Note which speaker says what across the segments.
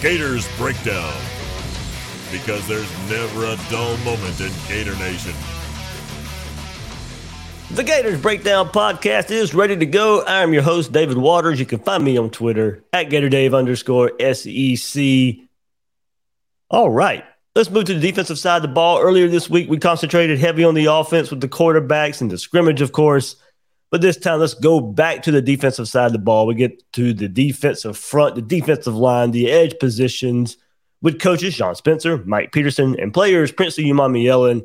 Speaker 1: Gators Breakdown. Because there's never a dull moment in Gator Nation.
Speaker 2: The Gators Breakdown podcast is ready to go. I'm your host, David Waters. You can find me on Twitter at GatorDave underscore SEC. All right. Let's move to the defensive side of the ball. Earlier this week, we concentrated heavy on the offense with the quarterbacks and the scrimmage, of course. But this time, let's go back to the defensive side of the ball. We get to the defensive front, the defensive line, the edge positions with coaches Sean Spencer, Mike Peterson, and players Princeley Umanmielen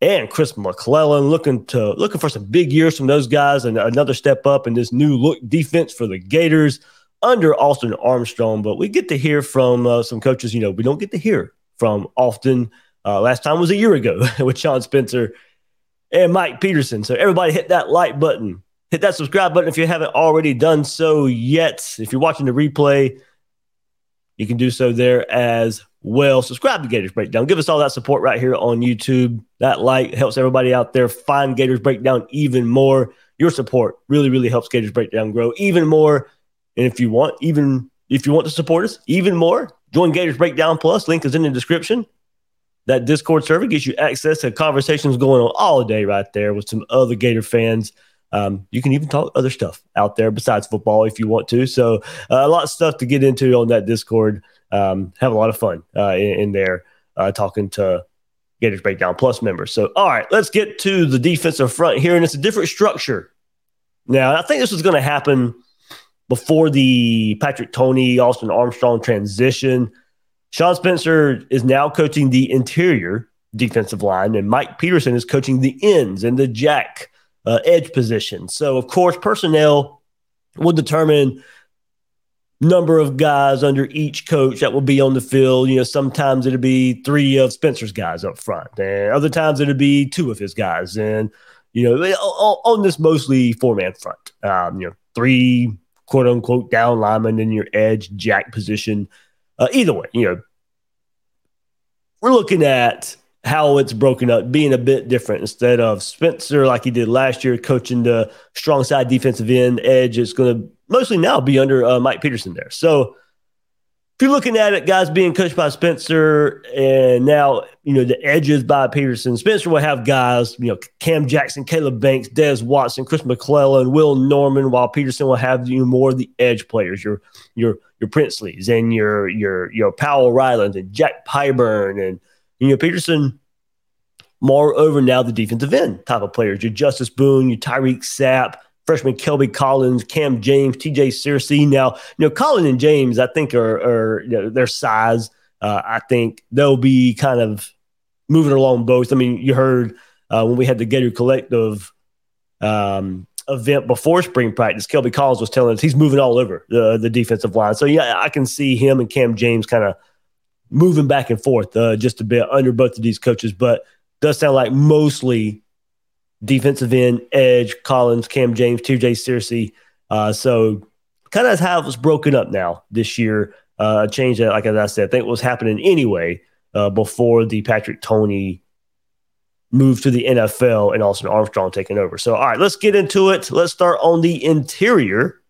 Speaker 2: and Chris McClellan looking to looking for some big years from those guys and another step up in this new look defense for the Gators under Austin Armstrong. But we get to hear from uh, some coaches, you know, we don't get to hear from often. Uh, last time was a year ago with Sean Spencer and Mike Peterson. So everybody hit that like button, hit that subscribe button if you haven't already done so yet. If you're watching the replay, you can do so there as well. Subscribe to Gators Breakdown. Give us all that support right here on YouTube. That like helps everybody out there find Gators Breakdown even more. Your support really, really helps Gators Breakdown grow even more. And if you want, even if you want to support us even more, join Gators Breakdown Plus. Link is in the description. That Discord server gets you access to conversations going on all day right there with some other Gator fans. Um, you can even talk other stuff out there besides football if you want to. So uh, a lot of stuff to get into on that Discord. Um, have a lot of fun uh, in, in, there uh, talking to Gators Breakdown Plus members. So all right, let's get to the defensive front here, and it's a different structure. Now I think this was going to happen before the Patrick Toney, Austin Armstrong transition. Sean Spencer is now coaching the interior defensive line, and Mike Peterson is coaching the ends and the jack uh, edge position. So, of course, personnel will determine number of guys under each coach that will be on the field. You know, sometimes it'll be three of Spencer's guys up front, and other times it'll be two of his guys. And you know, on this mostly four man front, um, you know, three quote unquote down linemen in your edge jack position. Uh, either way, you know, we're looking at how it's broken up, being a bit different. Instead of Spencer, like he did last year, coaching the strong side defensive end edge, it's going to mostly now be under uh, Mike Peterson there. So if you're looking at it, guys being coached by Spencer and now, you know, the edges by Peterson, Spencer will have guys, you know, Cam Jackson, Caleb Banks, Des Watson, Chris McClellan, Will Norman, while Peterson will have you know, more of the edge players, your your your Princeleys and your your your Powell Rylands and Jack Pyburn and you know Peterson moreover now the defensive end type of players. Your Justus Boone, your Tyreak Sapp, freshman Kelby Collins, Cam James, TJ Searcy. Now, you know, Collins and James, I think are, are you know, their size. Uh, I think they'll be kind of moving along both. I mean, you heard uh, when we had the Gator Collective um, event before spring practice, Kelby Collins was telling us he's moving all over the, the defensive line. So, yeah, I can see him and Cam James kind of moving back and forth uh, just a bit under both of these coaches. But does sound like mostly defensive end, edge, Collins, Cam James, TJ Searcy. Uh, so kind of how it was broken up now this year. Uh, change that, like as I said, I think was happening anyway uh, before the Patrick Toney move to the NFL and Austin Armstrong taking over. So, all right, let's get into it. Let's start on the interior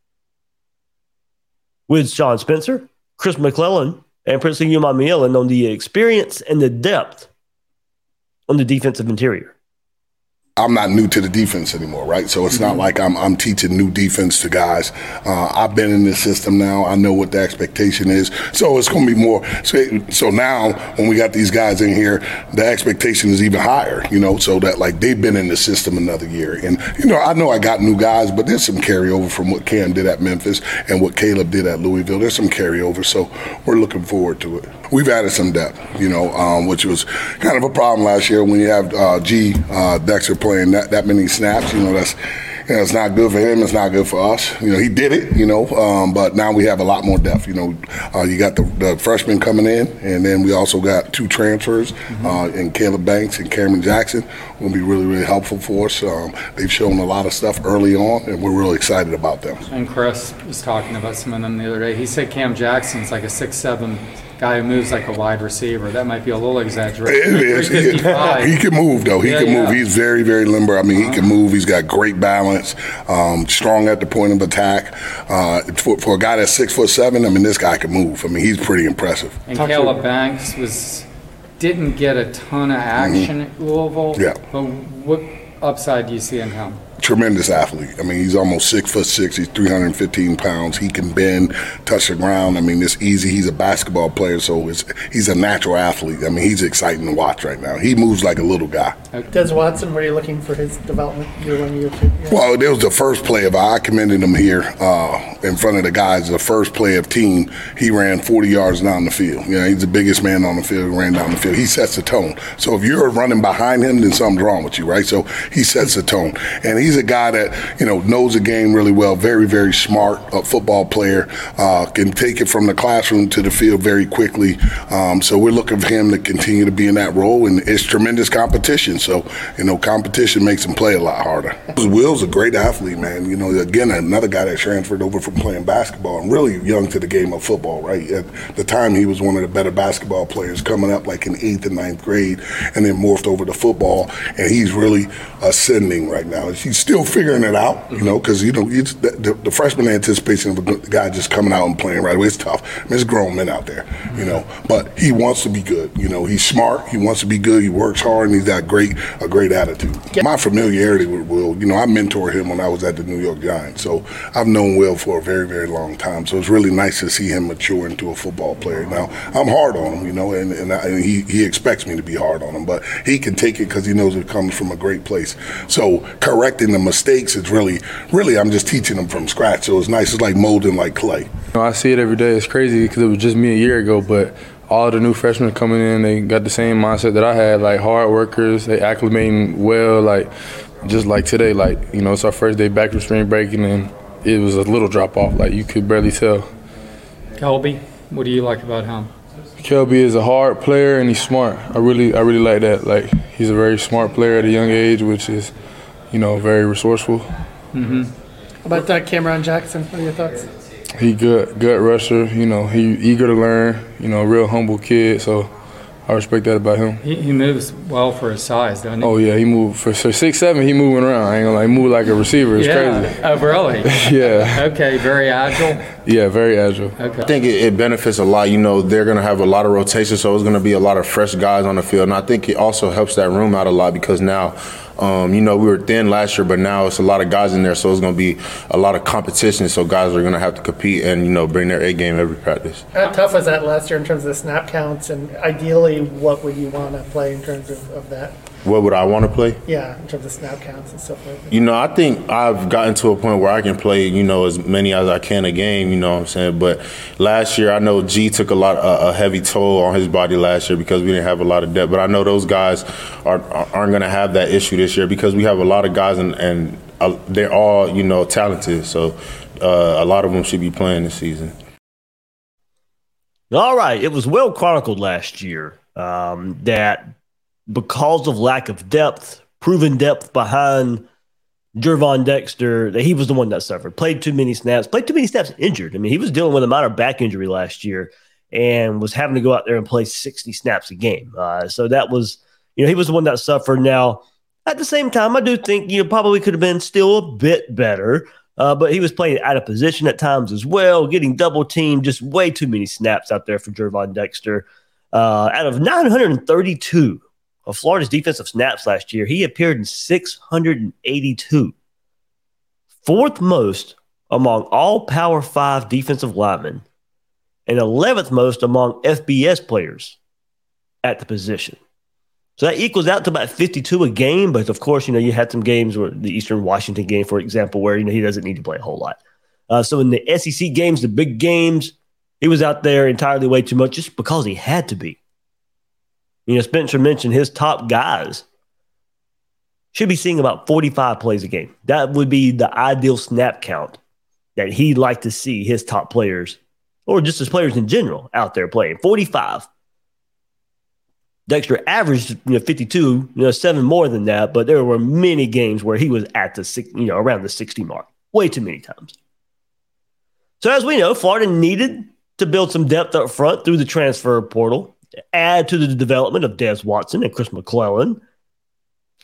Speaker 2: with Sean Spencer, Chris McClellan, and Princeley Umanmielen on the experience and the depth on the defensive interior.
Speaker 3: I'm not new to the defense anymore, right? So it's mm-hmm. not like I'm, I'm teaching new defense to guys. Uh, I've been in this system now. I know what the expectation is. So it's going to be more. So, so now when we got these guys in here, the expectation is even higher, you know, so that like they've been in the system another year. And, you know, I know I got new guys, but there's some carryover from what Cam did at Memphis and what Caleb did at Louisville. There's some carryover. So we're looking forward to it. We've added some depth, you know, um, which was kind of a problem last year when you have uh, G uh, Dexter playing that, that many snaps. You know, that's you know, it's not good for him. It's not good for us. You know, he did it. You know, um, but now we have a lot more depth. You know, uh, you got the, the freshmen coming in, and then we also got two transfers mm-hmm. uh, in Caleb Banks and Cameron Jackson. Will be really really helpful for us. Um, they've shown a lot of stuff early on, and we're really excited about them.
Speaker 4: And Chris was talking about some of them the other day. He said Cam Jackson's like a six seven guy who moves like a wide receiver. That might be a little exaggerated.
Speaker 3: It is. He, he, can move though. He yeah, can yeah. move. He's very very limber. I mean, uh-huh. he can move. He's got great balance. Um, strong at the point of attack. Uh, for, for, a guy that's six foot seven, I mean, this guy can move. I mean, he's pretty impressive.
Speaker 4: And Talk Caleb Banks was didn't get a ton of action mm-hmm. at Louisville.
Speaker 3: Yeah.
Speaker 4: But what upside do you see in him?
Speaker 3: Tremendous athlete. I mean, he's almost six foot six. He's 315 pounds. He can bend, touch the ground. I mean, it's easy. He's a basketball player, so he's a natural athlete. I mean, he's exciting to watch right now. He moves like a little guy.
Speaker 5: Des Watson, were you looking for his development year one, year two?
Speaker 3: Yeah. Well, it was the first play of I commended him here uh, in front of the guys. The first play of team, he ran 40 yards down the field. You know, he's the biggest man on the field. He ran down the field. He sets the tone. So if you're running behind him, then something's wrong with you, right? So he sets the tone, and he's a guy that you know knows the game really well. Very, very smart uh, football player. Uh, can take it from the classroom to the field very quickly. Um, so we're looking for him to continue to be in that role, and it's tremendous competition. So, you know, competition makes him play a lot harder. Will's a great athlete, man. You know, again, another guy that transferred over from playing basketball and really young to the game of football, right? At the time, he was one of the better basketball players coming up like in eighth and ninth grade and then morphed over to football. And he's really ascending right now. He's still figuring it out, you know, because, you know, the, the, the, freshman anticipation of a guy just coming out and playing right away is tough. I mean, it's grown men out there, you know, but he wants to be good. You know, he's smart. He wants to be good. He works hard and he's got great, a great attitude. My familiarity with Will, you know, I mentored him when I was at the New York Giants, so I've known Will for a very, very long time. So it's really nice to see him mature into a football player. Now I'm hard on him, you know, and, and, I, and he he expects me to be hard on him, but he can take it because he knows it comes from a great place. So correcting the mistakes. It's really, really, I'm just teaching them from scratch. So it's nice. It's like molding like clay.
Speaker 6: You know, I see it every day. It's crazy because it was just me a year ago, but all the new freshmen coming in, they got the same mindset that I had, like hard workers, they acclimating well, like just like today, like, you know, it's our first day back from spring breaking and it was a little drop off, like you could barely tell.
Speaker 4: Kelby, what do you like about him?
Speaker 6: Kelby is a hard player and he's smart. I really I really like that. Like he's a very smart player at a young age, which is, you know, very resourceful.
Speaker 5: Mm-hmm. About that, Cameron Jackson, what are your thoughts?
Speaker 6: he good, good rusher. You know, he eager to learn. You know, real humble kid. So I respect that about him.
Speaker 4: He, he moves well for his size, doesn't he?
Speaker 6: Oh yeah, he moved for, for six seven. He moving around. I ain't gonna like move like a receiver. It's
Speaker 4: yeah.
Speaker 6: crazy.
Speaker 4: Oh really?
Speaker 6: yeah.
Speaker 4: Okay, very agile.
Speaker 6: Yeah, very agile.
Speaker 7: Okay. I think it, it, benefits a lot. You know, they're gonna have a lot of rotation, so it's gonna be a lot of fresh guys on the field, and I think it also helps that room out a lot because now um, you know, we were thin last year, but now it's a lot of guys in there, so it's going to be a lot of competition. So guys are going to have to compete and you know bring their A game every practice.
Speaker 5: How tough was that last year in terms of the snap counts, and ideally, what would you want to play in terms of, of that?
Speaker 7: What would I want to play?
Speaker 5: Yeah, in terms of snap counts and stuff like that.
Speaker 7: You know, I think I've gotten to a point where I can play, you know, as many as I can a game, you know what I'm saying? But last year, I know G took a lot, a, a heavy toll on his body last year because we didn't have a lot of depth. But I know those guys are, aren't going to have that issue this year because we have a lot of guys and, and uh, they're all, you know, talented. So uh, a lot of them should be playing this season.
Speaker 2: All right. It was well chronicled last year um, that because of lack of depth, proven depth behind Gervon Dexter, that he was the one that suffered. Played too many snaps, played too many snaps injured. I mean, he was dealing with a minor back injury last year and was having to go out there and play 60 snaps a game. Uh, so that was, you know, he was the one that suffered. Now, at the same time, I do think, you know, probably could have been still a bit better. Uh, but he was playing out of position at times as well, getting double teamed, just way too many snaps out there for Gervon Dexter. Uh, out of 932 of Florida's defensive snaps last year, he appeared in 682, fourth most among all Power Five defensive linemen, and 11th most among FBS players at the position. So that equals out to about 52 a game. But of course, you know, you had some games where the Eastern Washington game, for example, where, you know, he doesn't need to play a whole lot. Uh, so in the SEC games, the big games, he was out there entirely way too much just because he had to be. You know, Spencer mentioned his top guys should be seeing about 45 plays a game. That would be the ideal snap count that he'd like to see his top players or just his players in general out there playing 45. Dexter averaged you know 52, you know seven more than that, but there were many games where he was at the you know around the 60 mark, way too many times. So as we know, Florida needed to build some depth up front through the transfer portal, add to the development of Des Watson and Chris McClellan.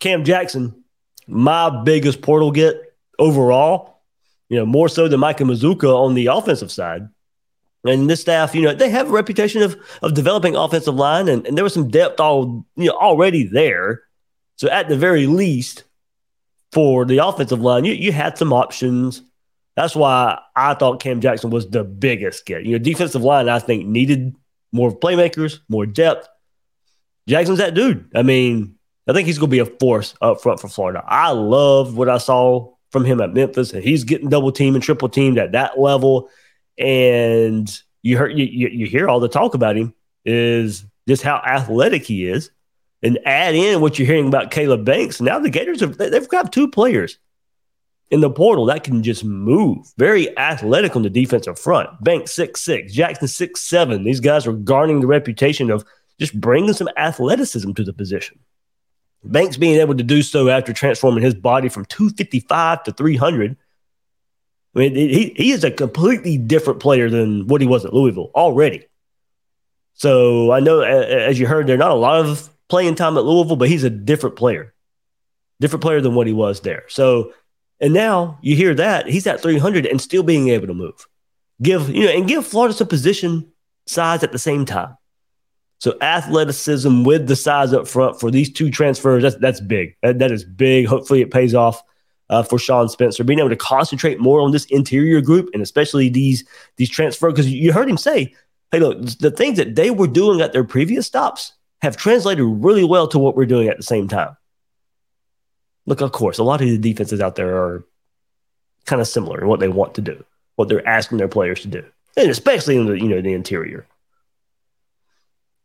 Speaker 2: Cam Jackson, my biggest portal get overall, you know, more so than Micah Mazzccua on the offensive side. And this staff, you know, they have a reputation of of developing offensive line, and, and there was some depth all you know already there. So at the very least, for the offensive line, you you had some options. That's why I thought Cam Jackson was the biggest get. You know, defensive line, I think, needed more playmakers, more depth. Jackson's that dude. I mean, I think he's going to be a force up front for Florida. I love what I saw from him at Memphis, and he's getting double teamed and triple teamed at that level and you heard you, you hear all the talk about him is just how athletic he is, and add in what you're hearing about Caleb Banks. Now the Gators have they've got two players in the portal that can just move, very athletic on the defensive front. Banks six six, Jackson six seven. These guys are garnering the reputation of just bringing some athleticism to the position. Banks being able to do so after transforming his body from 255 to 300 I mean, he, he is a completely different player than what he was at Louisville already. So I know, as you heard, there's not a lot of playing time at Louisville, but he's a different player, different player than what he was there. So, and now you hear that he's at 300 and still being able to move, give you know, and give Florida some position size at the same time. So athleticism with the size up front for these two transfers, that's that's big. That, that is big. Hopefully, it pays off uh, for Sean Spencer, being able to concentrate more on this interior group and especially these these transfer because you heard him say, "Hey, look, the things that they were doing at their previous stops have translated really well to what we're doing at the same time." Look, of course, a lot of the defenses out there are kind of similar in what they want to do, what they're asking their players to do, and especially in the you know the interior.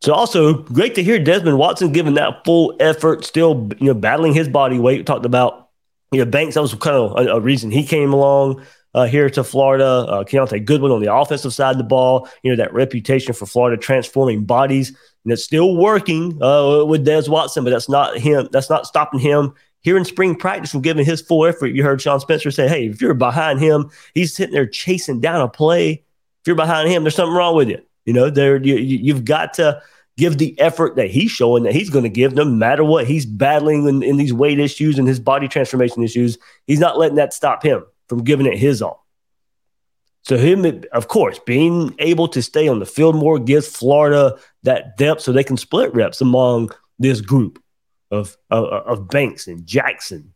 Speaker 2: So also great to hear Desmond Watson giving that full effort, still you know battling his body weight. We talked about you know, Banks, that was kind of a, a reason he came along uh, here to Florida. Uh, Keontae Goodwin on the offensive side of the ball. You know, that reputation for Florida transforming bodies. And it's still working uh, with Des Watson, but that's not him. That's not stopping him here in spring practice from giving his full effort. You heard Sean Spencer say, hey, if you're behind him, he's sitting there chasing down a play. If you're behind him, there's something wrong with you. You know, there you, you've got to – give the effort that he's showing that he's going to give no matter what he's battling in, in, these weight issues and his body transformation issues. He's not letting that stop him from giving it his all. So him, of course, being able to stay on the field more gives Florida that depth so they can split reps among this group of, of, of Banks and Jackson,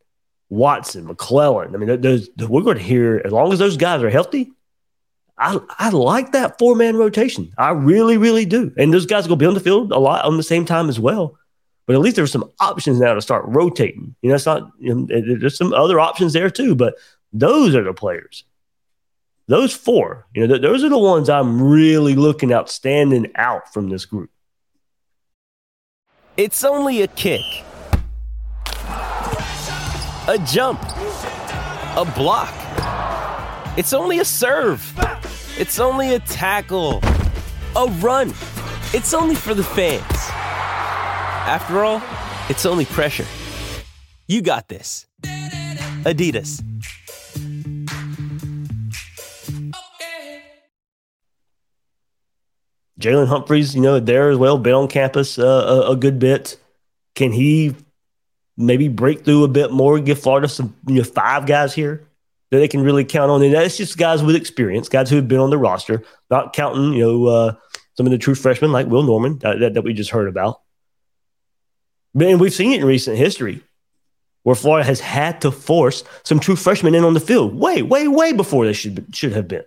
Speaker 2: Watson, McClellan. I mean, there's, we're going to hear, as long as those guys are healthy, I, I like that four man rotation. I really, really do. And those guys are going to be on the field a lot on the same time as well. But at least there's some options now to start rotating. You know, it's not, you know, there's some other options there too, but those are the players. Those four, you know, th- those are the ones I'm really looking out, standing out from this group.
Speaker 8: It's only a kick, a jump, a block. It's only a serve. It's only a tackle, a run. It's only for the fans. After all, it's only pressure. You got this. Adidas.
Speaker 2: Jalen Humphreys, you know, there as well, been on campus uh, a, a, good bit. Can he maybe break through a bit more, give Florida some, you know, five guys here? that they can really count on. And that's just guys with experience, guys who have been on the roster, not counting, you know, uh, some of the true freshmen like Will Norman that, that, that we just heard about. And we've seen it in recent history where Florida has had to force some true freshmen in on the field way, way, way before they should, should have been.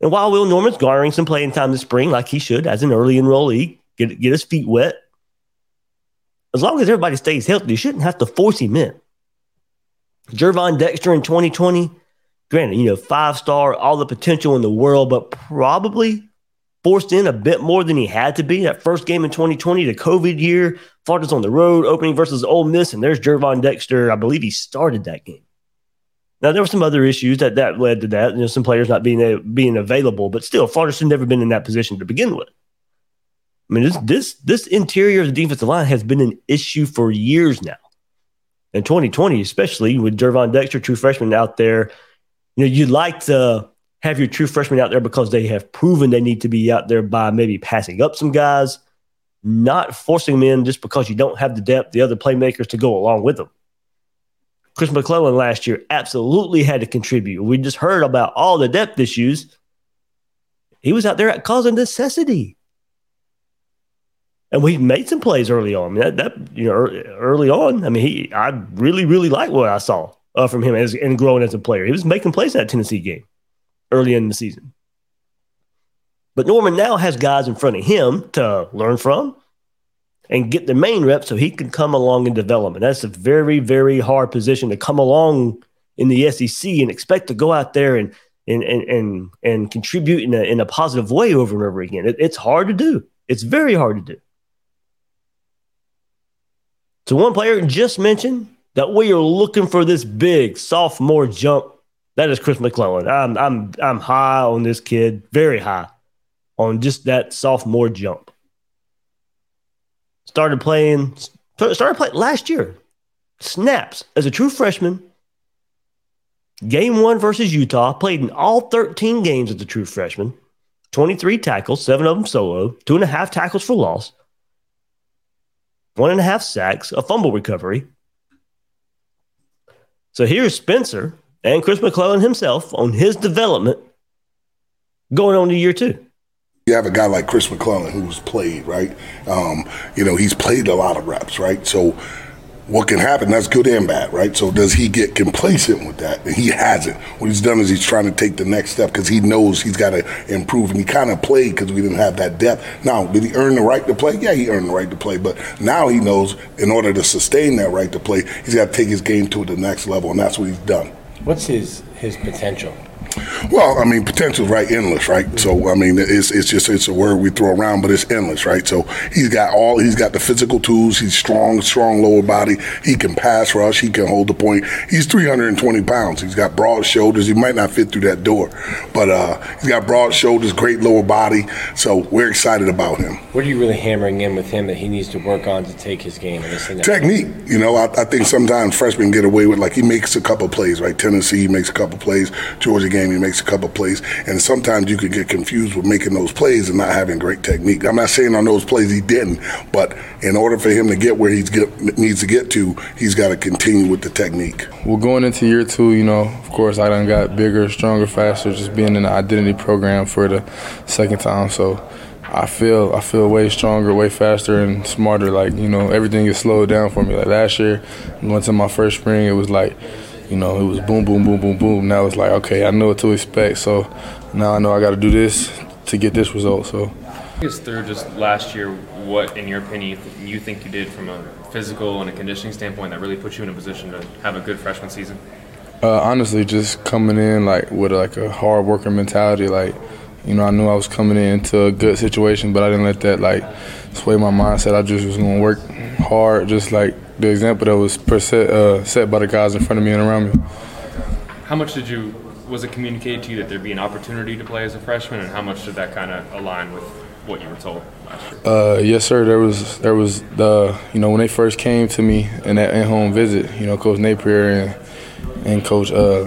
Speaker 2: And while Will Norman's garnering some playing time this spring, like he should as an early enrollee, get, get his feet wet, as long as everybody stays healthy, you shouldn't have to force him in. Gervon Dexter in 2020, granted, you know, five star, all the potential in the world, but probably forced in a bit more than he had to be. That first game in 2020, the COVID year, Florida's on the road, opening versus Ole Miss, and there's Gervon Dexter. I believe he started that game. Now there were some other issues that that led to that. You know, some players not being being available, but still, Florida's never been in that position to begin with. I mean, this this this interior of the defensive line has been an issue for years now. In 2020, especially with Gervon Dexter, true freshman out there, you know, you'd like to have your true freshmen out there because they have proven they need to be out there by maybe passing up some guys, not forcing them in just because you don't have the depth, the other playmakers to go along with them. Chris McClellan last year absolutely had to contribute. We just heard about all the depth issues. He was out there at cause of necessity. And we made some plays early on. I mean, that, that, you know, early on, I mean, he, I really, really liked what I saw uh, from him as and growing as a player. He was making plays in that Tennessee game early in the season. But Norman now has guys in front of him to learn from and get the main rep so he can come along in development. That's a very, very hard position to come along in the SEC and expect to go out there and and and and, and contribute in a, in a positive way over and over again. It, it's hard to do. It's very hard to do. So one player just mentioned that we are looking for this big sophomore jump. That is Chris McClellan. I'm I'm I'm high on this kid, very high on just that sophomore jump. Started playing, started playing last year. Snaps as a true freshman. Game one versus Utah, played in all 13 games as a true freshman. 23 tackles, seven of them solo, two and a half tackles for loss, one and a half sacks, a fumble recovery. So here's Spencer and Chris McClellan himself on his development going on to year two.
Speaker 3: You have a guy like Chris McClellan who's played, right? Um, you know, he's played a lot of reps, right? So what can happen, that's good and bad, right? So does he get complacent with that? And he hasn't. What he's done is he's trying to take the next step because he knows he's got to improve. And he kind of played because we didn't have that depth. Now, did he earn the right to play? Yeah, he earned the right to play. But now he knows in order to sustain that right to play, he's got to take his game to the next level. And that's what he's done.
Speaker 9: What's his, his potential?
Speaker 3: Well, I mean, potential right endless, right? So I mean, it's it's just it's a word we throw around, but it's endless, right? So he's got all he's got the physical tools. He's strong, strong lower body. He can pass rush. He can hold the point. He's 320 pounds. He's got broad shoulders. He might not fit through that door, but uh, he's got broad shoulders, great lower body. So we're excited about him.
Speaker 9: What are you really hammering in with him that he needs to work on to take his game?
Speaker 3: Technique. You know, I, I think sometimes freshmen get away with like he makes a couple plays, right? Tennessee makes a couple plays. Georgia game game, he makes a couple plays, and sometimes you can get confused with making those plays and not having great technique. I'm not saying on those plays he didn't, but in order for him to get where he needs to get to, he's got to continue with the technique.
Speaker 6: Well, going into year two, you know, of course, I done got bigger, stronger, faster, just being in the identity program for the second time. So I feel I feel way stronger, way faster, and smarter. Like you know, everything is slowed down for me. Like last year, once in my first spring, it was like you know, it was boom, boom, boom, boom, boom. Now it's like, okay, I know what to expect. So now I know I got to do this to get this result. So.
Speaker 10: Is through just last year, what, in your opinion, you think you did from a physical and a conditioning standpoint that really put you in a position to have a good freshman season?
Speaker 6: Uh, honestly, just coming in like with like a hard worker mentality, like you know, I knew I was coming into a good situation, but I didn't let that like sway my mindset. I just was gonna work hard, just like the example that was set, uh, set by the guys in front of me and around me.
Speaker 10: How much did you was it communicated to you that there'd be an opportunity to play as a freshman, and how much did that kind of align with what you were told last year?
Speaker 6: Uh, yes, sir. There was there was the you know when they first came to me in that in-home visit, you know, Coach Napier and and Coach uh,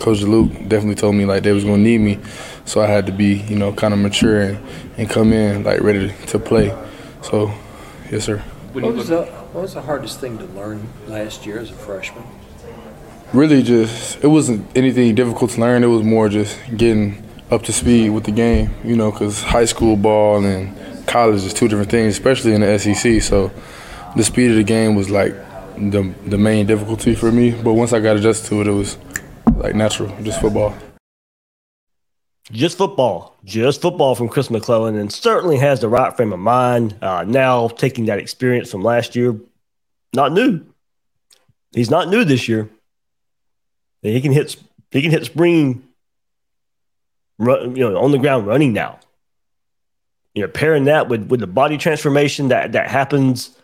Speaker 6: Coach Luke definitely told me like they was gonna need me, so I had to be you know kind of mature and, and come in like ready to play. So, yes, sir.
Speaker 9: What was, the, what was the hardest thing to learn last year as a freshman?
Speaker 6: Really, just it wasn't anything difficult to learn. It was more just getting up to speed with the game, you know, because high school ball and college is two different things, especially in the SEC. So the speed of the game was like the the main difficulty for me. But once I got adjusted to it, it was like natural, just football.
Speaker 2: Just football, just football from Chris McClellan, and certainly has the right frame of mind. Uh, now taking that experience from last year, not new. He's not new this year. He can hit. He can hit spring. Run, you know, on the ground running now. You know, pairing that with with the body transformation that that happens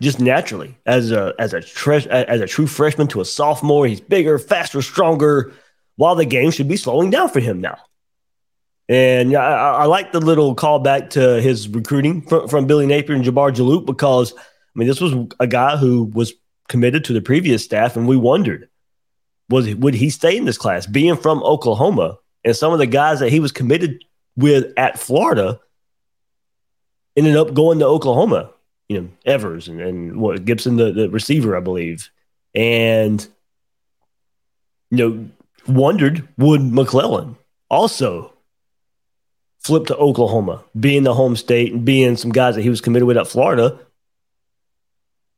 Speaker 2: just naturally as a as a tre- as a true freshman to a sophomore. He's bigger, faster, stronger. While the game should be slowing down for him now. And I, I like the little callback to his recruiting from, from Billy Napier and Jabbar Juluke because I mean this was a guy who was committed to the previous staff, and we wondered was would he stay in this class, being from Oklahoma, and some of the guys that he was committed with at Florida ended up going to Oklahoma. You know, Evers and, and what Gibson, the, the receiver, I believe, and you know, wondered would McClellan also flip to Oklahoma, being the home state and being some guys that he was committed with at Florida,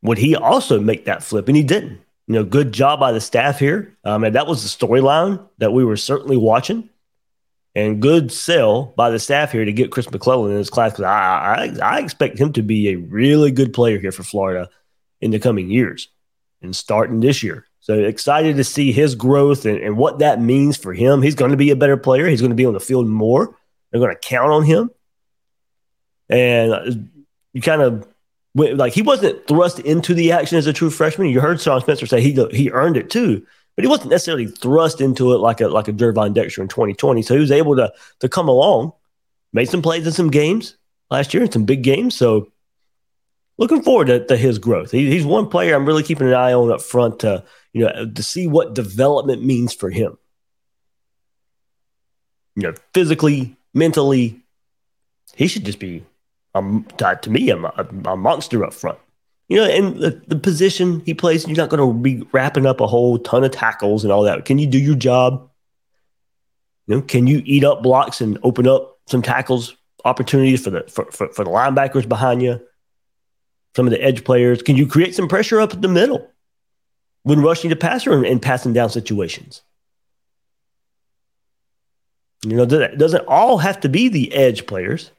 Speaker 2: would he also make that flip? And he didn't. You know, good job by the staff here. Um, and that was the storyline that we were certainly watching. And good sell by the staff here to get Chris McClellan in his class because I, I, I expect him to be a really good player here for Florida in the coming years and starting this year. So excited to see his growth and, and what that means for him. He's going to be a better player. He's going to be on the field more. They're going to count on him. And uh, you kind of like he wasn't thrust into the action as a true freshman. You heard Sean Spencer say he he earned it too, but he wasn't necessarily thrust into it like a like a Gervon Dexter in 2020. So he was able to to come along, made some plays in some games last year in some big games. So looking forward to, to his growth. He, he's one player I'm really keeping an eye on up front to you know to see what development means for him. You know, physically, mentally, he should just be, um, to me, a, a, a monster up front. You know, and the, the position he plays, you're not going to be wrapping up a whole ton of tackles and all that. Can you do your job? You know, can you eat up blocks and open up some tackles opportunities for the for, for, for the linebackers behind you? Some of the edge players. Can you create some pressure up at the middle when rushing the passer and, and passing down situations? You know, doesn't all have to be the edge players,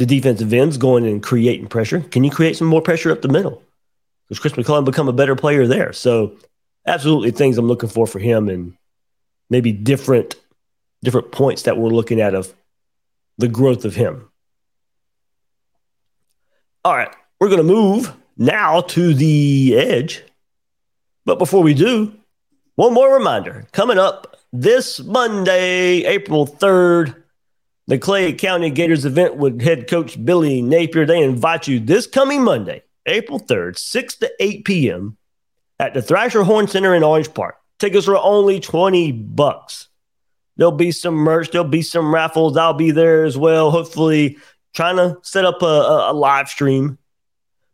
Speaker 2: the defensive ends going and creating pressure. Can you create some more pressure up the middle? Because Chris McClellan become a better player there. So, absolutely things I'm looking for for him, and maybe different different points that we're looking at of the growth of him. All right, we're going to move now to the edge. But before we do, one more reminder coming up this Monday, April 3rd, the Clay County Gators event with head coach Billy Napier. They invite you this coming Monday, April 3rd, 6 to 8 p.m. at the Thrasher Horn Center in Orange Park. Tickets are only 20 bucks. There'll be some merch, there'll be some raffles. I'll be there as well. Hopefully, trying to set up a, a, a live stream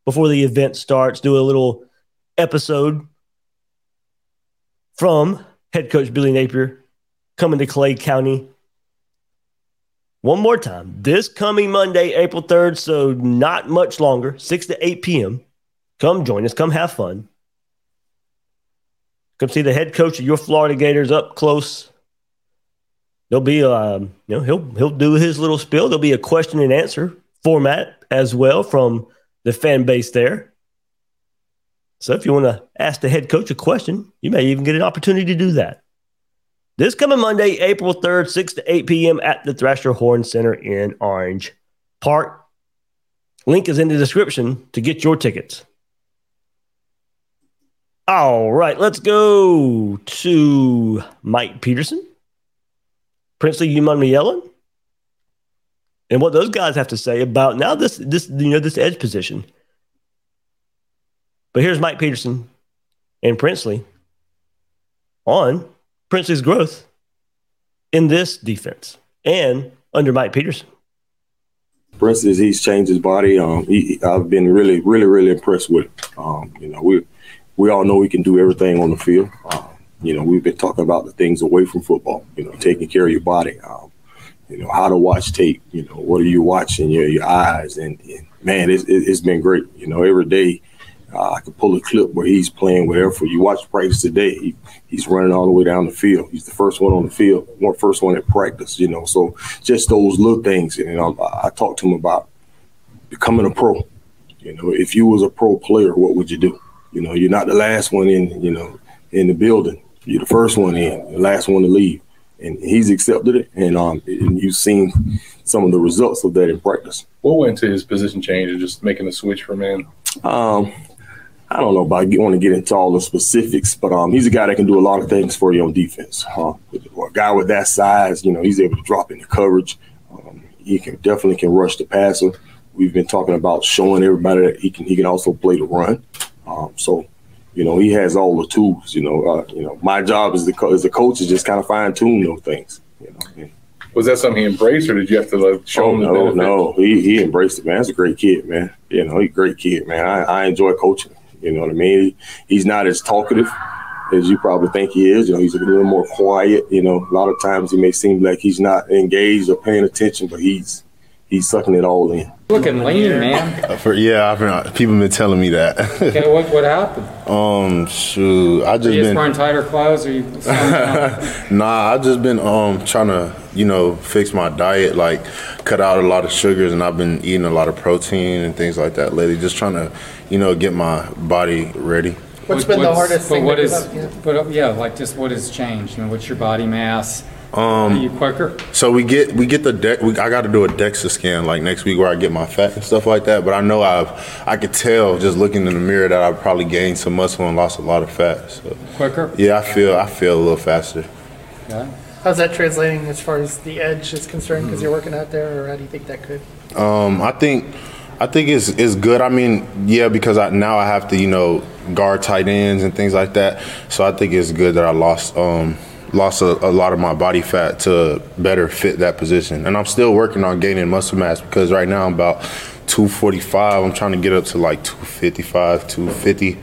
Speaker 2: before the event starts, do a little episode from head coach Billy Napier coming to Clay County. One more time, this coming Monday, April 3rd, so not much longer, 6 to 8 p.m. Come join us, come have fun. Come see the head coach of your Florida Gators up close. There'll be, um, you know, he'll he'll do his little spiel. There'll be a question and answer format as well from the fan base there. So if you want to ask the head coach a question, you may even get an opportunity to do that. This coming Monday, April 3rd, 6 to 8 p.m. at the Thrasher Horn Center in Orange Park. Link is in the description to get your tickets. All right, let's go to Mike Peterson, Princeley Umanmielen, and what those guys have to say about now this this you know this edge position. But here's Mike Peterson and Princeley on Princeley's growth in this defense and under Mike Peterson.
Speaker 11: Princeley, he's changed his body. Um, he, I've been really, really, really impressed with. Um, you know, we we all know he can do everything on the field. Um, you know, we've been talking about the things away from football. You know, taking care of your body. Um, you know how to watch tape. You know what are you watching? Your your eyes and, and man, it's, it's been great. You know every day uh, I could pull a clip where he's playing with whatever. You watch practice today, he, he's running all the way down the field. He's the first one on the field, one first one at practice. You know, so just those little things. And you know, I, I talked to him about becoming a pro. You know, if you was a pro player, what would you do? You know, you're not the last one in. You know, in the building. You're the first one in, the last one to leave and he's accepted it. And um, and you've seen some of the results of that in practice.
Speaker 12: What went to his position change and just making the switch for man?
Speaker 11: Um, I don't know about I want to get into all the specifics, but um, he's a guy that can do a lot of things for you on defense. Huh? A guy with that size, you know, he's able to drop into coverage. Um, he can definitely can rush the passer. We've been talking about showing everybody that he can he can also play the run. Um, so you know, he has all the tools. You know, uh, you know, my job as the co- as a coach is just kind of fine tune those things. You know. And,
Speaker 12: was that something he embraced, or did you have to like, show
Speaker 11: oh,
Speaker 12: him?
Speaker 11: No, no, he he embraced it, man. That's a great kid, man. You know, he's a great kid, man. I, I enjoy coaching. You know what I mean? He's not as talkative as you probably think he is. You know, he's a little more quiet. You know, a lot of times he may seem like he's not engaged or paying attention, but he's he's sucking it all in.
Speaker 4: Looking lean, man.
Speaker 7: Uh, For, yeah, I've been, people have been telling me that.
Speaker 4: Okay, what what happened?
Speaker 7: um, shoot, I
Speaker 4: Are
Speaker 7: just
Speaker 4: you just
Speaker 7: been.
Speaker 4: wearing tighter clothes, or you?
Speaker 7: nah, I've just been um trying to you know fix my diet, like cut out a lot of sugars, and I've been eating a lot of protein and things like that lately. Just trying to you know get my body ready.
Speaker 5: What's been the hardest
Speaker 4: but
Speaker 5: thing
Speaker 4: What
Speaker 5: to
Speaker 4: is?
Speaker 5: give up, yeah?
Speaker 4: But uh, yeah, like just what has changed? You know, what's your body mass?
Speaker 7: Um,
Speaker 4: Are you quicker?
Speaker 7: So we get we get the deck. I got to do a DEXA scan like next week where I get my fat and stuff like that. But I know I've I could tell just looking in the mirror that I've probably gained some muscle and lost a lot of fat. So
Speaker 4: Quicker?
Speaker 7: yeah, I feel I feel a little faster.
Speaker 4: Yeah.
Speaker 5: How's that translating as far as the edge is concerned? Because you're working out there, or how do you think that could?
Speaker 7: Um, I think I think it's it's good. I mean, yeah, because I, now I have to you know guard tight ends and things like that. So I think it's good that I lost um, lost a, a lot of my body fat to better fit that position. And I'm still working on gaining muscle mass because right now I'm about 245. I'm trying to get up to like 255, 250.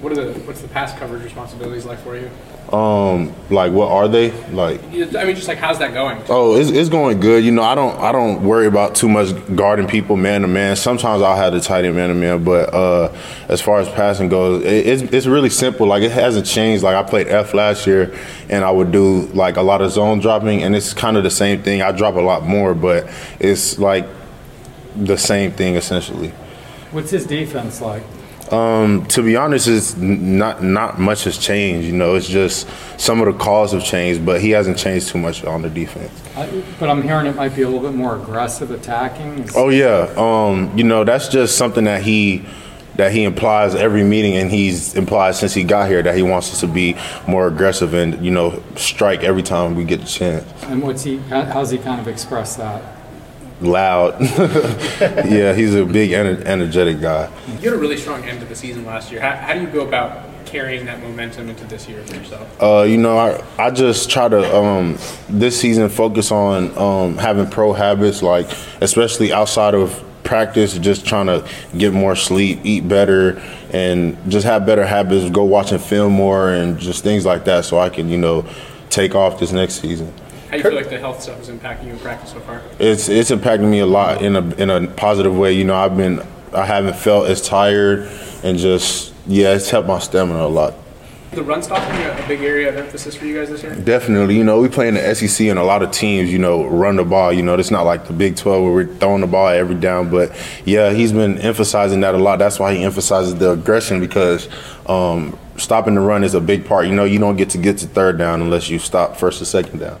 Speaker 13: What are the what's the pass coverage responsibilities like for you?
Speaker 7: Um, like what are they like?
Speaker 13: I mean, just like how's that going?
Speaker 7: Oh, it's, it's going good. You know, I don't I don't worry about too much guarding people man to man. Sometimes I'll have the tight end man to man, but uh, as far as passing goes, it, it's it's really simple. Like it hasn't changed. Like I played F last year, and I would do like a lot of zone dropping, and it's kind of the same thing. I drop a lot more, but it's like the same thing essentially.
Speaker 4: What's his defense like?
Speaker 7: Um, to be honest, it's not not much has changed. You know, it's just some of the calls have changed, but he hasn't changed too much on the defense.
Speaker 4: I, but I'm hearing it might be a little bit more aggressive attacking.
Speaker 7: Oh yeah, um, you know that's just something that he that he implies every meeting, and he's implied since he got here that he wants us to be more aggressive and you know strike every time we get the chance.
Speaker 4: And what's he? How's he kind of express that?
Speaker 7: Loud, yeah, he's a big ener- energetic guy.
Speaker 13: You had a really strong end to the season last year. How, how do you go about carrying that momentum into this year for yourself?
Speaker 7: Uh, you know, I, I just try to um, this season focus on um, having pro habits, like especially outside of practice, just trying to get more sleep, eat better, and just have better habits. Go watching film more and just things like that, so I can you know take off this next season.
Speaker 13: How do you feel like the health stuff is impacting you in practice so far?
Speaker 7: It's it's impacting me a lot in a in a positive way. You know, I've been I haven't felt as tired and just yeah, it's helped my stamina a lot.
Speaker 13: The run stopping a big area of emphasis for you guys this year?
Speaker 7: Definitely, you know, we play in the SEC and a lot of teams, you know, run the ball. You know, it's not like the Big 12 where we're throwing the ball every down. But yeah, he's been emphasizing that a lot. That's why he emphasizes the aggression because um, stopping the run is a big part. You know, you don't get to get to third down unless you stop first or second down.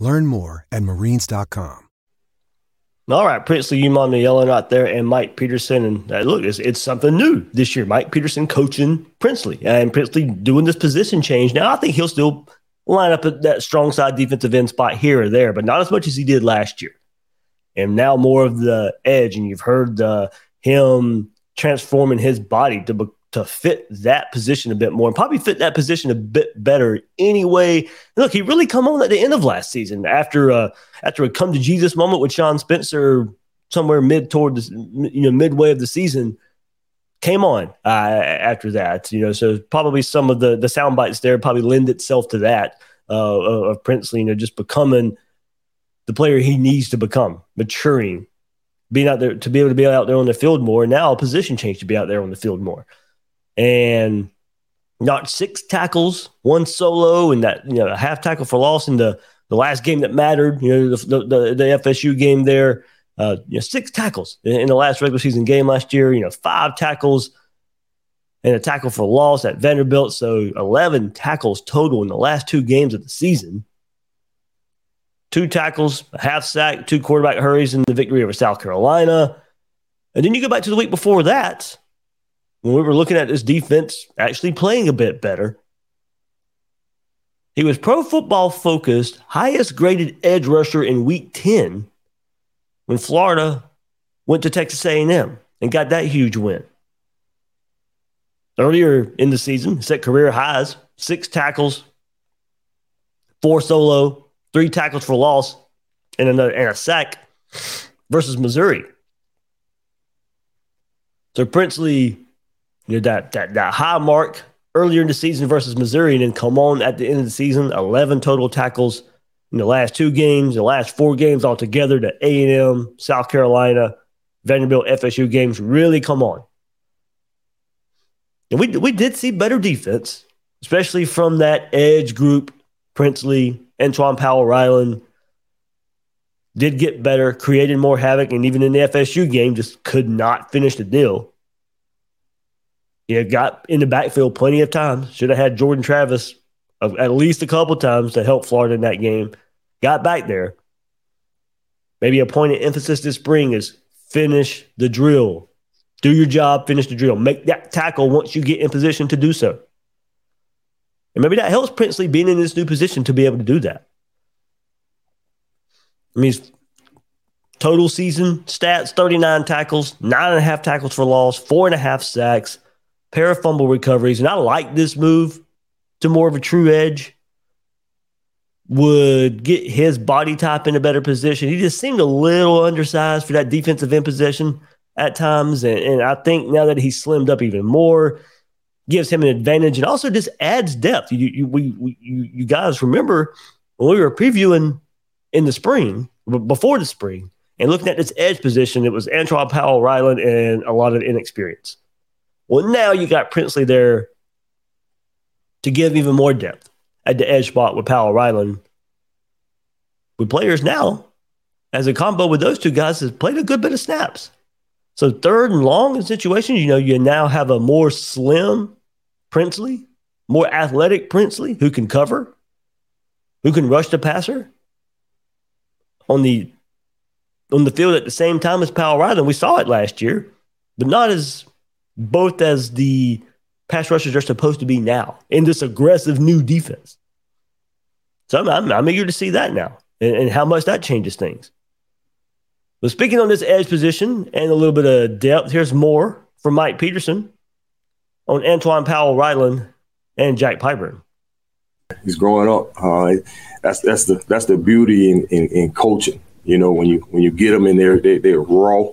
Speaker 14: Learn more at marines.com.
Speaker 2: All right, Princeley, me yelling out there, and Mike Peterson. And uh, look, it's, it's something new this year. Mike Peterson coaching Princeley, and Princeley doing this position change. Now, I think he'll still line up at that strong side defensive end spot here or there, but not as much as he did last year. and now more of the edge. And you've heard the, him transforming his body to be, to fit that position a bit more and probably fit that position a bit better anyway. Look, he really come on at the end of last season after uh, after a come to Jesus moment with Sean Spencer somewhere mid toward the you know midway of the season came on uh, after that. You know, so probably some of the the sound bites there probably lend itself to that uh, of Princeley, you know, just becoming the player he needs to become, maturing, being out there to be able to be out there on the field more. Now a position change to be out there on the field more and knocked six tackles, one solo, and that you know a half tackle for loss in the the last game that mattered. You know the the, the FSU game there. Uh, you know, six tackles in, in the last regular season game last year. You know, five tackles and a tackle for loss at Vanderbilt. So 11 tackles total in the last two games of the season. Two tackles, a half sack, two quarterback hurries in the victory over South Carolina. And then you go back to the week before that when we were looking at this defense actually playing a bit better. He was pro football focused, highest graded edge rusher in week 10 when Florida went to Texas A&M and got that huge win. Earlier in the season, set career highs, six tackles, four solo, three tackles for loss, and, another, and a sack versus Missouri. So Princeley you know, that that that high mark earlier in the season versus Missouri, and then come on at the end of the season, eleven total tackles in the last two games, the last four games altogether. The A and M, South Carolina, Vanderbilt, FSU games really come on, and we we did see better defense, especially from that edge group. Princeley, Antwaun Powell, Ryland did get better, created more havoc, and even in the FSU game, just could not finish the deal. Know, got in the backfield plenty of times. Should have had Jordan Travis at least a couple times to help Florida in that game. Got back there. Maybe a point of emphasis this spring is finish the drill. Do your job, finish the drill. Make that tackle once you get in position to do so. And maybe that helps Princeley being in this new position to be able to do that. I mean, total season stats 39 tackles, nine and a half tackles for loss, four and a half sacks, pair of fumble recoveries, and I like this move to more of a true edge. Would get his body type in a better position. He just seemed a little undersized for that defensive in position at times. And, and I think now that he's slimmed up even more, gives him an advantage and also just adds depth. You, you, we, we, you, you guys remember when we were previewing in the spring, before the spring, and looking at this edge position, it was Antwaun Powell, Ryland, and a lot of inexperience. Well, now you got Princeley there to give even more depth at the edge spot with Powell Ryland. With players now, as a combo with those two guys, has played a good bit of snaps. So third and long in situations, you know, you now have a more slim Princeley, more athletic Princeley who can cover, who can rush the passer on the on the field at the same time as Powell Ryland. We saw it last year, but not as both as the pass rushers are supposed to be now in this aggressive new defense. So I'm, I'm, I'm eager to see that now and, and, how much that changes things. But speaking on this edge position and a little bit of depth, here's more from Mike Peterson on Antwaun Powell Ryland and Jack Pyburn.
Speaker 11: He's growing up. Uh, that's that's the that's the beauty in, in, in, coaching. You know, when you when you get them in there, they, they're raw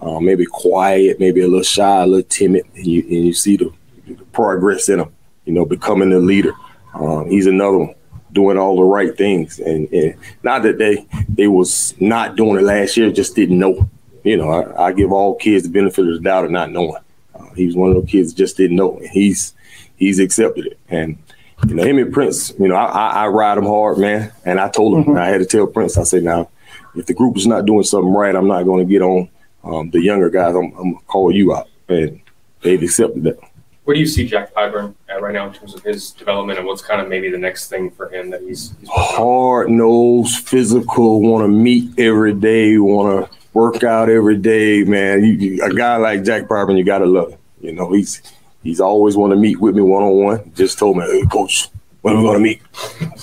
Speaker 11: uh, maybe quiet, maybe a little shy, a little timid, and you, and you see the, the, progress in him, you know, becoming a leader. Um, he's another one doing all the right things, and, and, not that they they was not doing it last year, just didn't know. You know, I, I give all kids the benefit of the doubt of not knowing. Uh, he was one of those kids that just didn't know, and he's he's accepted it. And you know, him and Prince, you know, I, I, I ride him hard, man. And I told him, mm-hmm. I had to tell Prince, I said, now, if the group is not doing something right, I'm not going to get on um, the younger guys, I'm, I'm gonna call you out, and they've accepted that.
Speaker 10: Where do you see Jack Pyburn at right now in terms of his development, and what's kind of maybe the next thing for him that he's, he's
Speaker 11: hard nosed, physical, want to meet every day, want to work out every day, man. You, you, a guy like Jack Pyburn, you gotta love him. You know, he's he's always want to meet with me one on one. Just told me, hey, coach, when we're gonna meet.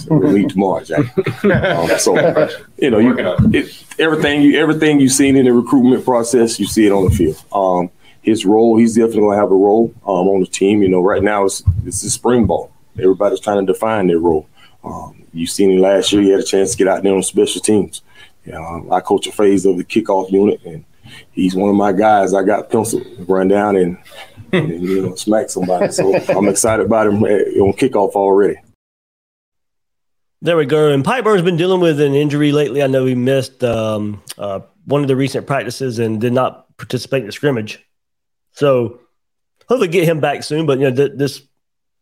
Speaker 11: we'll meet tomorrow, Jack. Um, so you know, you it, everything you everything you've seen in the recruitment process, you see it on the field. Um, his role, he's definitely gonna have a role um, on the team. You know, right now it's it's the spring ball. Everybody's trying to define their role. Um, you seen him last year; he had a chance to get out there on special teams. Um, I coach a phase of the kickoff unit, and he's one of my guys. I got pencil run down and, and you know smack somebody. So I'm excited about him eh, on kickoff already.
Speaker 2: There we go. And Pyburn's been dealing with an injury lately. I know he missed um, uh, one of the recent practices and did not participate in the scrimmage. So hopefully get him back soon. But you know, th- this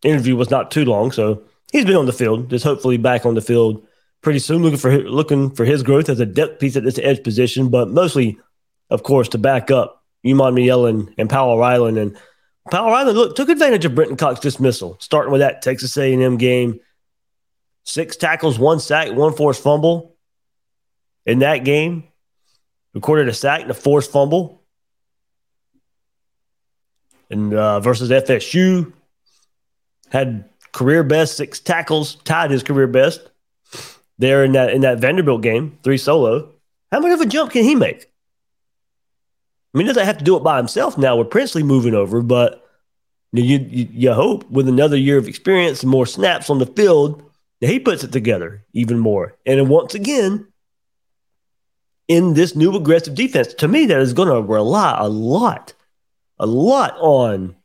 Speaker 2: interview was not too long, so he's been on the field. Just hopefully back on the field pretty soon. Looking for looking for his growth as a depth piece at this edge position, but mostly, of course, to back up Umanmielen and Powell Ryland. And Powell Ryland look took advantage of Brenton Cox dismissal, starting with that Texas A&M game six tackles, one sack, one forced fumble in that game. Recorded a sack and a forced fumble. And uh, versus FSU, had career best six tackles, tied his career best there in that in that Vanderbilt game, three solo. How much of a jump can he make? I mean, he doesn't have to do it by himself now with Princeley moving over, but you, you, you hope with another year of experience and more snaps on the field he puts it together even more. And once again, in this new aggressive defense, to me, that is going to rely a lot, a lot on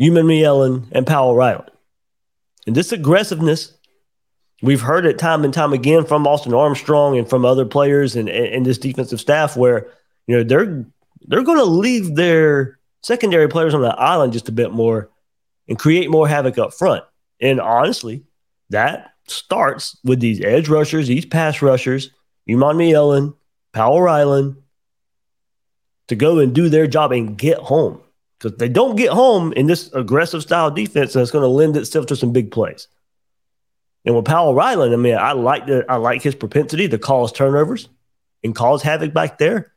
Speaker 2: Umanmielen and Powell Ryland. And this aggressiveness, we've heard it time and time again from Austin Armstrong and from other players and, and, and this defensive staff where, you know, they're they're going to leave their secondary players on the island just a bit more and create more havoc up front. And honestly, that starts with these edge rushers, these pass rushers, Umanmielen, Powell Ryland, to go and do their job and get home. Because they don't get home in this aggressive style defense, that's going to lend itself to some big plays. And with Powell Ryland, I mean, I like the I like his propensity to cause turnovers and cause havoc back there.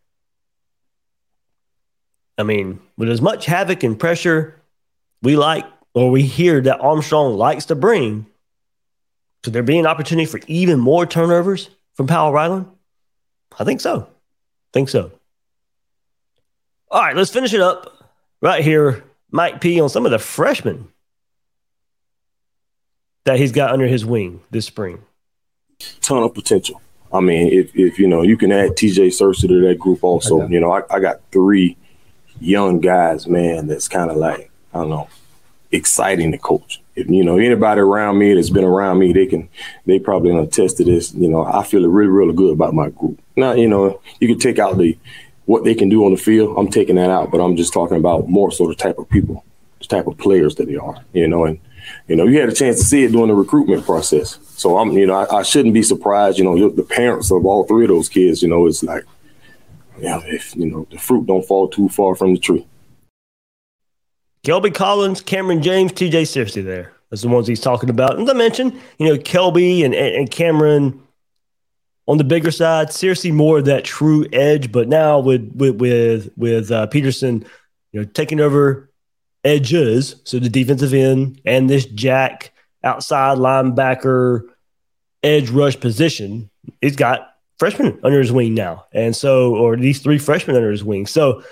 Speaker 2: I mean, with as much havoc and pressure we like or we hear that Armstrong likes to bring, could there be an opportunity for even more turnovers from Powell Ryland? I think so. Think so. All right, let's finish it up right here. Mike P on some of the freshmen that he's got under his wing this spring.
Speaker 11: Ton of potential. I mean, if, if you know, you can add TJ Searcy to that group also. You know, I, I got three young guys, man, that's kind of like, I don't know, exciting to coach if, you know, anybody around me that's been around me, they can, they probably can attest to this. You know, I feel really, really good about my group. Now, you know, you can take out the what they can do on the field. I'm taking that out, but I'm just talking about more so the type of people, the type of players that they are. You know, and you know, you had a chance to see it during the recruitment process. So I'm, you know, I, I shouldn't be surprised. You know, the parents of all three of those kids, you know, it's like, yeah, if you know, the fruit don't fall too far from the tree.
Speaker 2: Kelby Collins, Cameron James, TJ Searcy there. That's the ones he's talking about. And I mentioned, you know, Kelby and, and Cameron on the bigger side, Searcy more of that true edge. But now with with with, with uh, Peterson, you know, taking over edges, so the defensive end and this Jack outside linebacker edge rush position, he's got freshmen under his wing now, and so or these three freshmen under his wing. So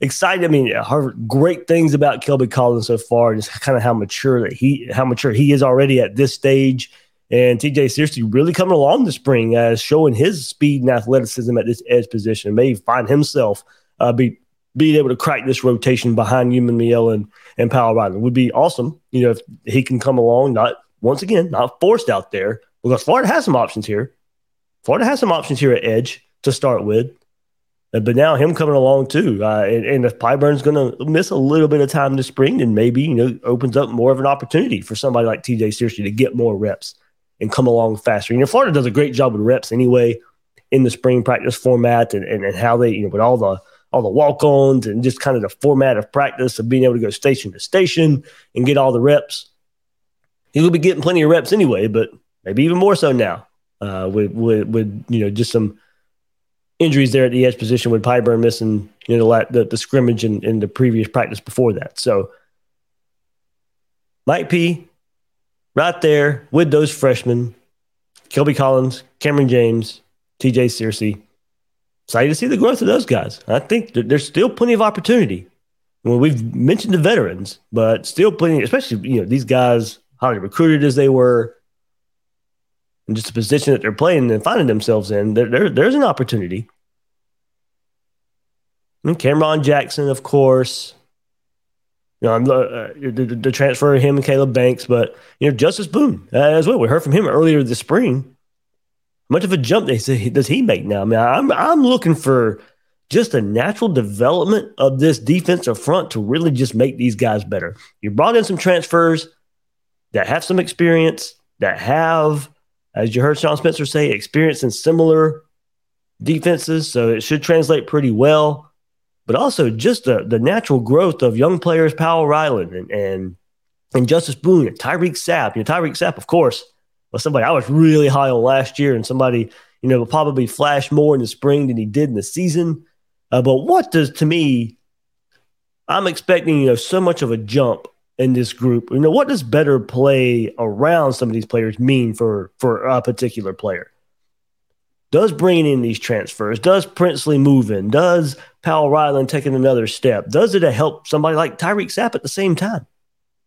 Speaker 2: excited. I mean, I heard great things about Kelby Collins so far, just kind of how mature that he how mature he is already at this stage. And TJ Searcy really coming along this spring as showing his speed and athleticism at this edge position. May find himself uh, be being able to crack this rotation behind Uman Miel and, and Powell Ryland would be awesome. You know, if he can come along, not once again, not forced out there, because Florida has some options here. Florida has some options here at edge to start with. But now him coming along too, uh, and, and, if Pyburn's going to miss a little bit of time this spring, then maybe you know opens up more of an opportunity for somebody like TJ Searcy to get more reps and come along faster. You know, Florida does a great job with reps anyway in the spring practice format and, and, and how they you know with all the all the walk-ons and just kind of the format of practice of being able to go station to station and get all the reps. He'll be getting plenty of reps anyway, but maybe even more so now uh, with with with you know just some injuries there at the edge position with Pyburn missing, you know, the, the scrimmage in, in the previous practice before that. So Mike P right there with those freshmen, Kelby Collins, Cameron James, TJ Searcy. Excited to see the growth of those guys. I think there's still plenty of opportunity. Well, we've mentioned the veterans, but still plenty, especially you know these guys highly recruited as they were, and just the position that they're playing and finding themselves in. There, there there's an opportunity. And Cameron Jackson, of course. You know, I'm, uh, the, the, transfer of him and Caleb Banks, but you know Justus Boone uh, as well. We heard from him earlier this spring. Much of a jump does he make now? I mean, I'm I'm looking for just a natural development of this defensive front to really just make these guys better. You brought in some transfers that have some experience, that have, as you heard Sean Spencer say, experience in similar defenses. So it should translate pretty well. But also just the, the natural growth of young players, Powell Ryland and, and, and Justus Boone and Tyreak Sapp. You know, Tyreak Sapp, of course, was somebody I was really high on last year and somebody, you know, probably flash more in the spring than he did in the season. Uh, but what does to me, I'm expecting you know so much of a jump in this group. You know, what does better play around some of these players mean for for a particular player? Does bringing in these transfers, does Princeley move in, does Powell Ryland taking another step, does it help somebody like Tyreak Sapp at the same time?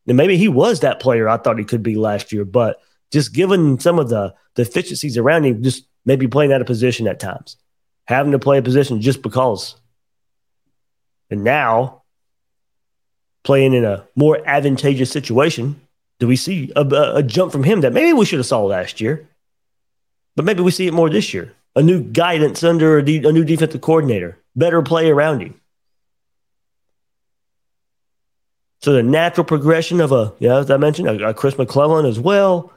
Speaker 2: And maybe he was that player I thought he could be last year, but just given some of the deficiencies around him, just maybe playing out of position at times having to play a position just because. And now, playing in a more advantageous situation, do we see a, a, jump from him that maybe we should have saw last year, but maybe we see it more this year? A new guidance under a, de- a new defensive coordinator, better play around him. So the natural progression of a, yeah, as I mentioned, a, a Chris McClellan as well.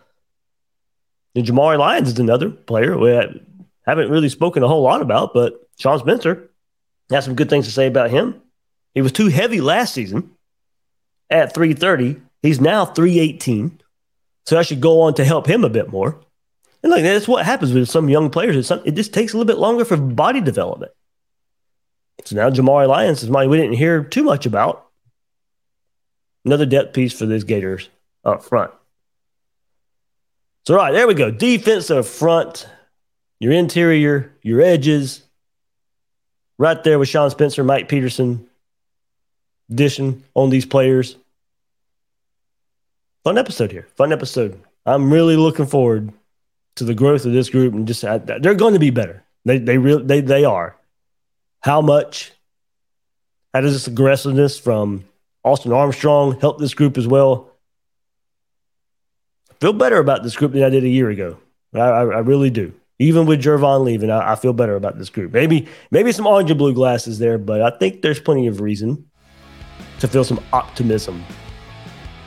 Speaker 2: And Jamari Lyons is another player. We haven't really spoken a whole lot about, but Sean Spencer has some good things to say about him. He was too heavy last season at 330. He's now 318. So that should go on to help him a bit more. And look, that's what happens with some young players. Some, it just takes a little bit longer for body development. So now Jamari Lyons is somebody we didn't hear too much about. Another depth piece for these Gators up front. So, right, there we go. Defensive front your interior, your edges, right there with Sean Spencer, Mike Peterson dishing on these players. Fun episode here. Fun episode. I'm really looking forward to the growth of this group and just they're going to be better. They they real they they are. How much? How does this aggressiveness from Austin Armstrong help this group as well? I feel better about this group than I did a year ago. I, I, I really do. Even with Gervon leaving, I, I, feel better about this group. Maybe maybe some orange and blue glasses there, but I think there's plenty of reason to feel some optimism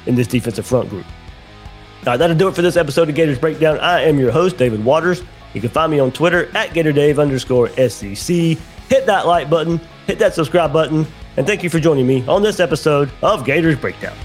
Speaker 2: in this defensive front group. All right, that'll do it for this episode of Gators Breakdown. I am your host, David Waters. You can find me on Twitter at GatorDave underscore SEC. Hit that like button, hit that subscribe button, and thank you for joining me on this episode of Gators Breakdown.